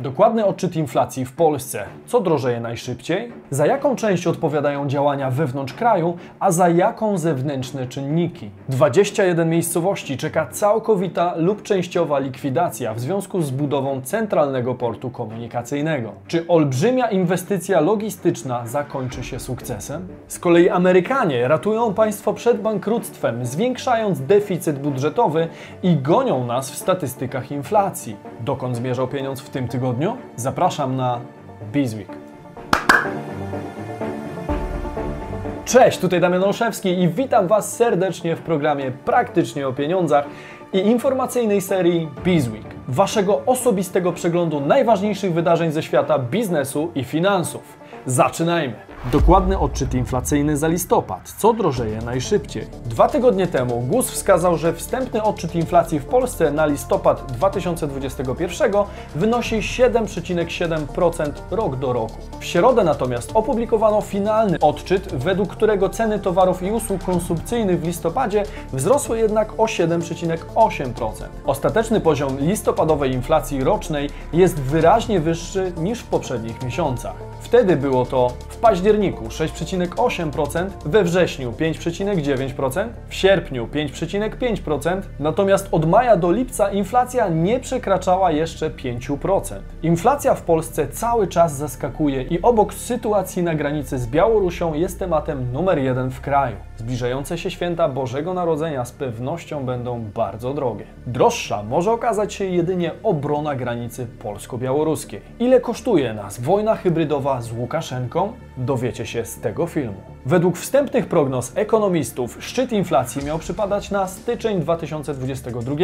Dokładny odczyt inflacji w Polsce. Co drożeje najszybciej? Za jaką część odpowiadają działania wewnątrz kraju, a za jaką zewnętrzne czynniki? 21 miejscowości czeka całkowita lub częściowa likwidacja w związku z budową centralnego portu komunikacyjnego. Czy olbrzymia inwestycja logistyczna zakończy się sukcesem? Z kolei Amerykanie ratują państwo przed bankructwem, zwiększając deficyt budżetowy i gonią nas w statystykach inflacji. Dokąd zmierzał pieniądz w tym tygodniu? Zapraszam na Bizweek. Cześć, tutaj Damian Olszewski i witam Was serdecznie w programie Praktycznie o Pieniądzach i informacyjnej serii Bizweek, Waszego osobistego przeglądu najważniejszych wydarzeń ze świata biznesu i finansów. Zaczynajmy! Dokładny odczyt inflacyjny za listopad. Co drożeje najszybciej? Dwa tygodnie temu GUS wskazał, że wstępny odczyt inflacji w Polsce na listopad 2021 wynosi 7,7% rok do roku. W środę natomiast opublikowano finalny odczyt, według którego ceny towarów i usług konsumpcyjnych w listopadzie wzrosły jednak o 7,8%. Ostateczny poziom listopadowej inflacji rocznej jest wyraźnie wyższy niż w poprzednich miesiącach. Wtedy było to październiku 6,8%, we wrześniu 5,9%, w sierpniu 5,5%, natomiast od maja do lipca inflacja nie przekraczała jeszcze 5%. Inflacja w Polsce cały czas zaskakuje i obok sytuacji na granicy z Białorusią jest tematem numer jeden w kraju. Zbliżające się święta Bożego Narodzenia z pewnością będą bardzo drogie. Droższa może okazać się jedynie obrona granicy polsko-białoruskiej. Ile kosztuje nas wojna hybrydowa z Łukaszenką? Dowiecie się z tego filmu. Według wstępnych prognoz ekonomistów szczyt inflacji miał przypadać na styczeń 2022.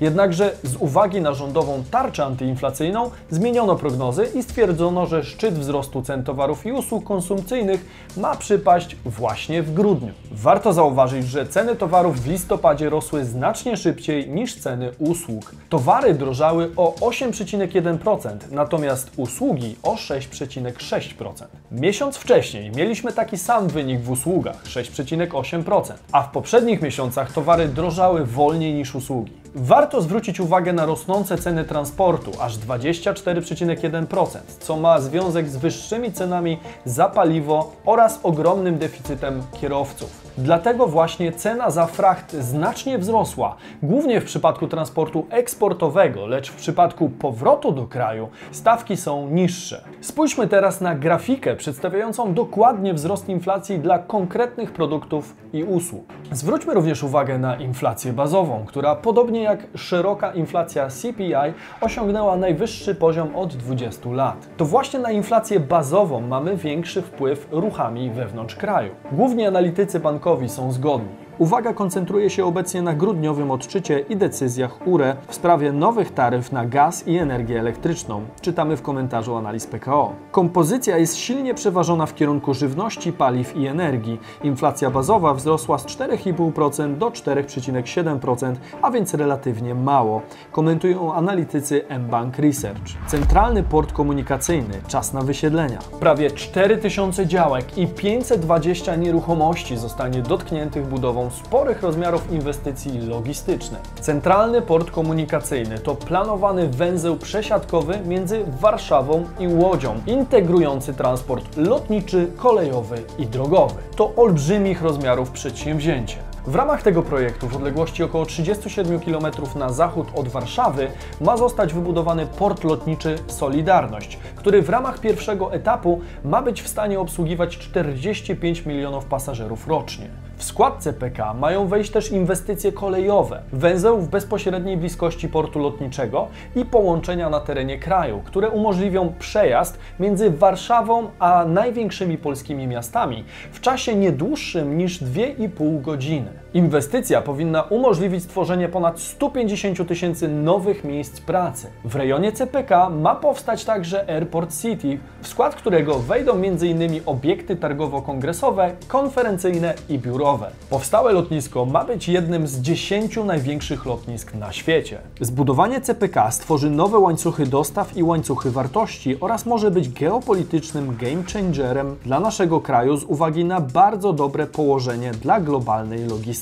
Jednakże z uwagi na rządową tarczę antyinflacyjną zmieniono prognozy i stwierdzono, że szczyt wzrostu cen towarów i usług konsumpcyjnych ma przypaść właśnie w grudniu. Warto zauważyć, że ceny towarów w listopadzie rosły znacznie szybciej niż ceny usług. Towary drożały o 8,1%, natomiast usługi o 6,6%. Miesiąc wcześniej mieliśmy taki sam wynik w usługach 6,8%, a w poprzednich miesiącach towary drożały wolniej niż usługi. Warto zwrócić uwagę na rosnące ceny transportu, aż 24,1%, co ma związek z wyższymi cenami za paliwo oraz ogromnym deficytem kierowców. Dlatego właśnie cena za fracht znacznie wzrosła, głównie w przypadku transportu eksportowego, lecz w przypadku powrotu do kraju stawki są niższe. Spójrzmy teraz na grafikę przedstawiającą dokładnie wzrost inflacji dla konkretnych produktów i usług. Zwróćmy również uwagę na inflację bazową, która podobnie jak szeroka inflacja CPI osiągnęła najwyższy poziom od 20 lat. To właśnie na inflację bazową mamy większy wpływ ruchami wewnątrz kraju. Główni analitycy bankowi są zgodni. Uwaga koncentruje się obecnie na grudniowym odczycie i decyzjach URE w sprawie nowych taryf na gaz i energię elektryczną. Czytamy w komentarzu analiz PKO. Kompozycja jest silnie przeważona w kierunku żywności, paliw i energii. Inflacja bazowa wzrosła z 4,5% do 4,7%, a więc relatywnie mało. Komentują analitycy mBank Research. Centralny port komunikacyjny, czas na wysiedlenia. Prawie 4000 działek i 520 nieruchomości zostanie dotkniętych budową sporych rozmiarów inwestycji logistycznych. Centralny port komunikacyjny to planowany węzeł przesiadkowy między Warszawą i Łodzią, integrujący transport lotniczy, kolejowy i drogowy. To olbrzymich rozmiarów przedsięwzięcie. W ramach tego projektu w odległości około 37 km na zachód od Warszawy ma zostać wybudowany port lotniczy Solidarność, który w ramach pierwszego etapu ma być w stanie obsługiwać 45 milionów pasażerów rocznie. W skład CPK mają wejść też inwestycje kolejowe, węzeł w bezpośredniej bliskości portu lotniczego i połączenia na terenie kraju, które umożliwią przejazd między Warszawą a największymi polskimi miastami w czasie nie dłuższym niż 2,5 godziny. Inwestycja powinna umożliwić stworzenie ponad 150 tysięcy nowych miejsc pracy. W rejonie CPK ma powstać także Airport City, w skład którego wejdą m.in. obiekty targowo-kongresowe, konferencyjne i biurowe. Powstałe lotnisko ma być jednym z 10 największych lotnisk na świecie. Zbudowanie CPK stworzy nowe łańcuchy dostaw i łańcuchy wartości oraz może być geopolitycznym game changerem dla naszego kraju z uwagi na bardzo dobre położenie dla globalnej logistyki.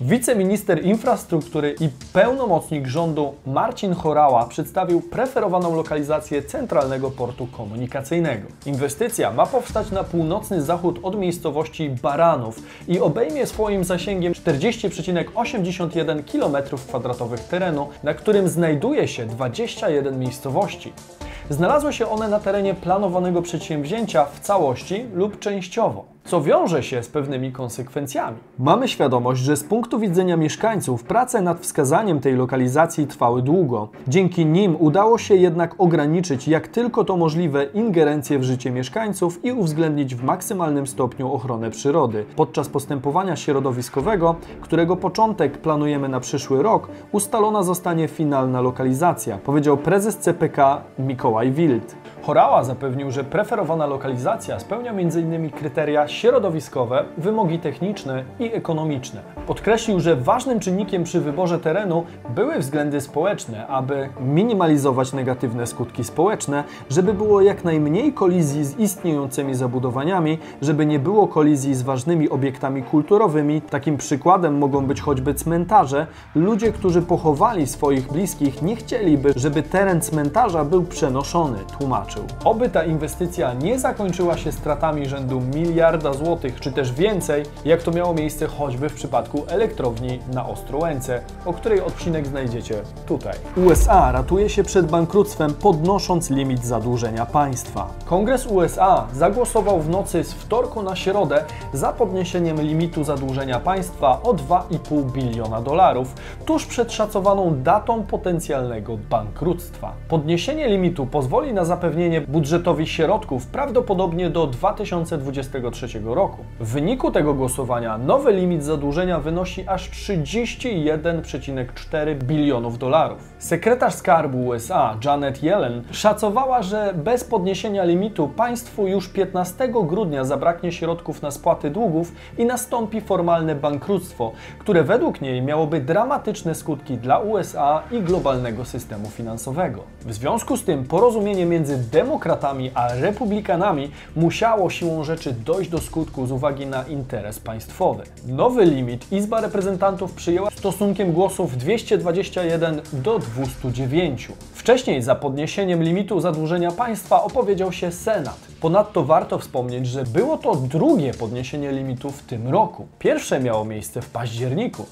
Wiceminister infrastruktury i pełnomocnik rządu Marcin Chorała przedstawił preferowaną lokalizację centralnego portu komunikacyjnego. Inwestycja ma powstać na północny zachód od miejscowości Baranów i obejmie swoim zasięgiem 40,81 km2 terenu, na którym znajduje się 21 miejscowości. Znalazły się one na terenie planowanego przedsięwzięcia w całości lub częściowo co wiąże się z pewnymi konsekwencjami. Mamy świadomość, że z punktu widzenia mieszkańców prace nad wskazaniem tej lokalizacji trwały długo. Dzięki nim udało się jednak ograniczyć jak tylko to możliwe ingerencje w życie mieszkańców i uwzględnić w maksymalnym stopniu ochronę przyrody. Podczas postępowania środowiskowego, którego początek planujemy na przyszły rok, ustalona zostanie finalna lokalizacja, powiedział prezes CPK Mikołaj Wild. Chorała zapewnił, że preferowana lokalizacja spełnia m.in. kryteria środowiskowe, wymogi techniczne i ekonomiczne. Podkreślił, że ważnym czynnikiem przy wyborze terenu były względy społeczne, aby minimalizować negatywne skutki społeczne, żeby było jak najmniej kolizji z istniejącymi zabudowaniami, żeby nie było kolizji z ważnymi obiektami kulturowymi. Takim przykładem mogą być choćby cmentarze. Ludzie, którzy pochowali swoich bliskich, nie chcieliby, żeby teren cmentarza był przenoszony, Oby ta inwestycja nie zakończyła się stratami rzędu miliarda złotych, czy też więcej, jak to miało miejsce choćby w przypadku elektrowni na Ostrołęce, o której odcinek znajdziecie tutaj. USA ratuje się przed bankructwem podnosząc limit zadłużenia państwa. Kongres USA zagłosował w nocy z wtorku na środę za podniesieniem limitu zadłużenia państwa o 2,5 biliona dolarów, tuż przed szacowaną datą potencjalnego bankructwa. Podniesienie limitu pozwoli na zapewnienie budżetowi środków prawdopodobnie do 2023 roku. W wyniku tego głosowania nowy limit zadłużenia wynosi aż 31,4 bilionów dolarów. Sekretarz Skarbu USA Janet Yellen szacowała, że bez podniesienia limitu państwu już 15 grudnia zabraknie środków na spłaty długów i nastąpi formalne bankructwo, które według niej miałoby dramatyczne skutki dla USA i globalnego systemu finansowego. W związku z tym porozumienie między demokratami a republikanami musiało siłą rzeczy dojść do skutku z uwagi na interes państwowy. Nowy limit Izba Reprezentantów przyjęła stosunkiem głosów 221 do 209. Wcześniej za podniesieniem limitu zadłużenia państwa opowiedział się Senat. Ponadto warto wspomnieć, że było to drugie podniesienie limitu w tym roku. Pierwsze miało miejsce w październiku.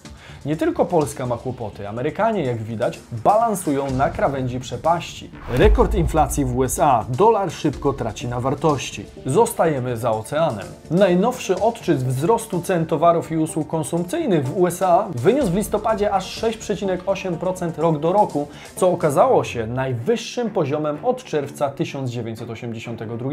Nie tylko Polska ma kłopoty. Amerykanie, jak widać, balansują na krawędzi przepaści. Rekord inflacji w USA. Dolar szybko traci na wartości. Zostajemy za oceanem. Najnowszy odczyt wzrostu cen towarów i usług konsumpcyjnych w USA wyniósł w listopadzie aż 6,8% rok do roku, co okazało się najwyższym poziomem od czerwca 1982.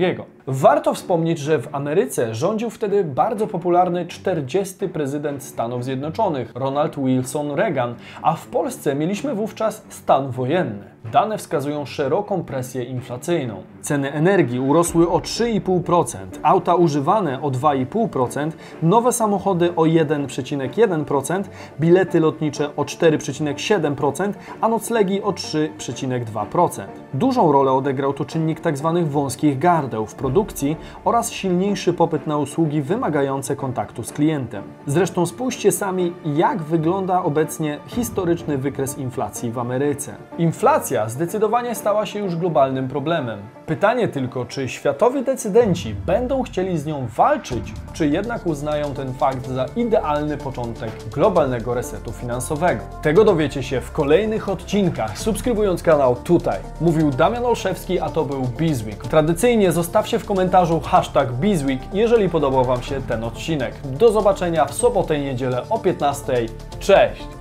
Warto wspomnieć, że w Ameryce rządził wtedy bardzo popularny 40. prezydent Stanów Zjednoczonych, Ronald Wilson Reagan, a w Polsce mieliśmy wówczas stan wojenny. Dane wskazują szeroką presję inflacyjną. Ceny energii urosły o 3,5%, auta używane o 2,5%, nowe samochody o 1,1%, bilety lotnicze o 4,7%, a noclegi o 3,2%. Dużą rolę odegrał to czynnik tzw. Tak wąskich gardeł w produkcji oraz silniejszy popyt na usługi wymagające kontaktu z klientem. Zresztą spójrzcie sami, jak wygląda obecnie historyczny wykres inflacji w Ameryce. Inflacja zdecydowanie stała się już globalnym problemem. Pytanie tylko, czy światowi decydenci będą chcieli z nią walczyć, czy jednak uznają ten fakt za idealny początek globalnego resetu finansowego. Tego dowiecie się w kolejnych odcinkach, subskrybując kanał tutaj. Mówił Damian Olszewski, a to był Bizweek. Tradycyjnie zostawcie w komentarzu hashtag Bizweek, jeżeli podobał Wam się ten odcinek. Do zobaczenia w sobotę i niedzielę o 15. Cześć!